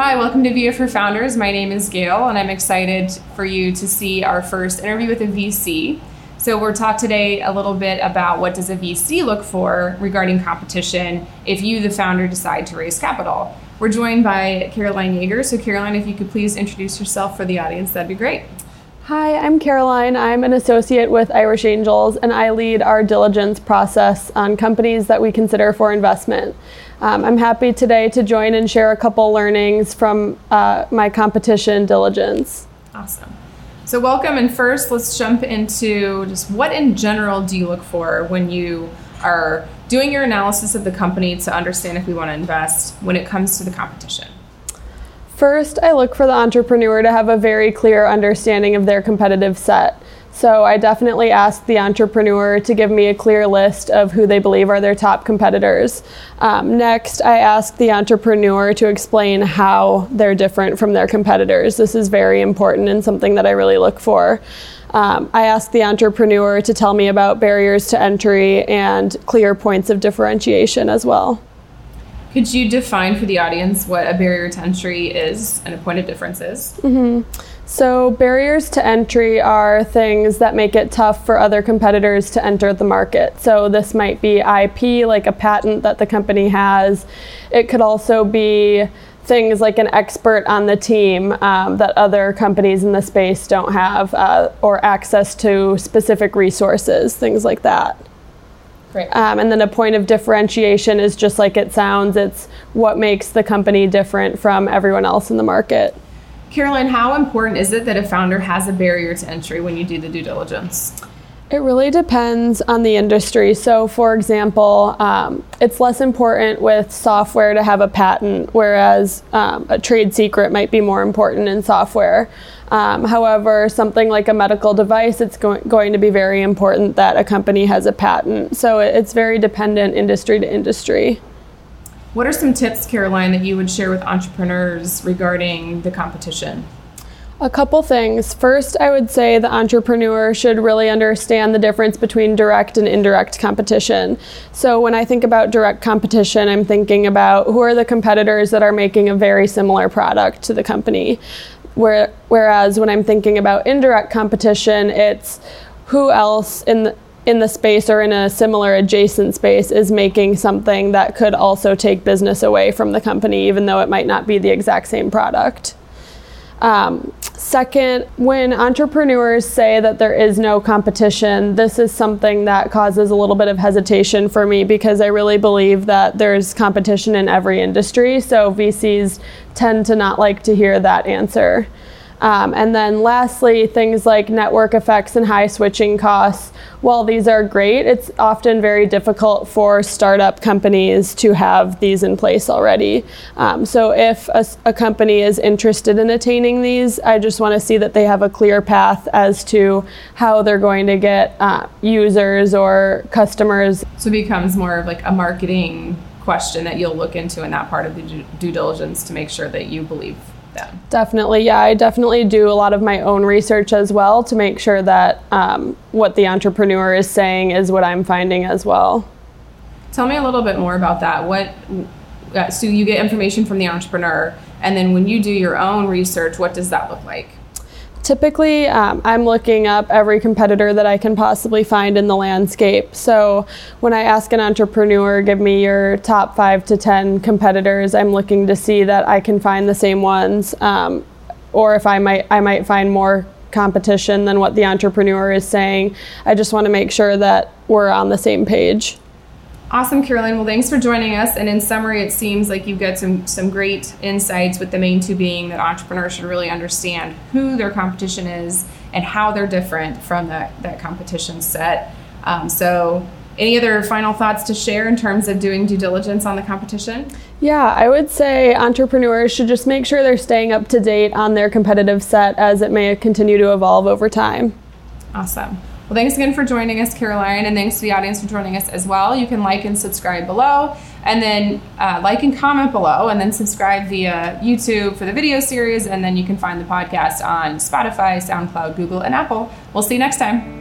Hi, welcome to VIA for Founders. My name is Gail, and I'm excited for you to see our first interview with a VC. So we're talk today a little bit about what does a VC look for regarding competition if you, the founder, decide to raise capital. We're joined by Caroline Yeager. So Caroline, if you could please introduce yourself for the audience, that'd be great. Hi, I'm Caroline. I'm an associate with Irish Angels, and I lead our diligence process on companies that we consider for investment. Um, I'm happy today to join and share a couple learnings from uh, my competition diligence. Awesome. So, welcome. And first, let's jump into just what in general do you look for when you are doing your analysis of the company to understand if we want to invest when it comes to the competition? First, I look for the entrepreneur to have a very clear understanding of their competitive set. So I definitely ask the entrepreneur to give me a clear list of who they believe are their top competitors. Um, next, I ask the entrepreneur to explain how they're different from their competitors. This is very important and something that I really look for. Um, I ask the entrepreneur to tell me about barriers to entry and clear points of differentiation as well. Could you define for the audience what a barrier to entry is and a point of difference is? Mm-hmm. So, barriers to entry are things that make it tough for other competitors to enter the market. So, this might be IP, like a patent that the company has. It could also be things like an expert on the team um, that other companies in the space don't have, uh, or access to specific resources, things like that. Great. Um, and then a point of differentiation is just like it sounds, it's what makes the company different from everyone else in the market. Caroline, how important is it that a founder has a barrier to entry when you do the due diligence? It really depends on the industry. So, for example, um, it's less important with software to have a patent, whereas um, a trade secret might be more important in software. Um, however, something like a medical device, it's go- going to be very important that a company has a patent. So, it's very dependent industry to industry. What are some tips, Caroline, that you would share with entrepreneurs regarding the competition? A couple things. First, I would say the entrepreneur should really understand the difference between direct and indirect competition. So, when I think about direct competition, I'm thinking about who are the competitors that are making a very similar product to the company. Where, whereas when I'm thinking about indirect competition, it's who else in the, in the space or in a similar adjacent space is making something that could also take business away from the company, even though it might not be the exact same product. Um, second, when entrepreneurs say that there is no competition, this is something that causes a little bit of hesitation for me because I really believe that there's competition in every industry. So VCs tend to not like to hear that answer. Um, and then lastly, things like network effects and high switching costs. While these are great, it's often very difficult for startup companies to have these in place already. Um, so if a, a, company is interested in attaining these, I just want to see that they have a clear path as to how they're going to get uh, users or customers. So it becomes more of like a marketing question that you'll look into in that part of the due diligence to make sure that you believe Definitely, yeah. I definitely do a lot of my own research as well to make sure that um, what the entrepreneur is saying is what I'm finding as well. Tell me a little bit more about that. What uh, so you get information from the entrepreneur, and then when you do your own research, what does that look like? Typically, um, I'm looking up every competitor that I can possibly find in the landscape. So when I ask an entrepreneur, give me your top five to 10 competitors, I'm looking to see that I can find the same ones. Um, or if I might, I might find more competition than what the entrepreneur is saying. I just want to make sure that we're on the same page. Awesome, Caroline. Well, thanks for joining us. And in summary, it seems like you've got some some great insights. With the main two being that entrepreneurs should really understand who their competition is and how they're different from that that competition set. Um, so, any other final thoughts to share in terms of doing due diligence on the competition? Yeah, I would say entrepreneurs should just make sure they're staying up to date on their competitive set as it may continue to evolve over time. Awesome. Well, thanks again for joining us, Caroline, and thanks to the audience for joining us as well. You can like and subscribe below, and then uh, like and comment below, and then subscribe via YouTube for the video series, and then you can find the podcast on Spotify, SoundCloud, Google, and Apple. We'll see you next time.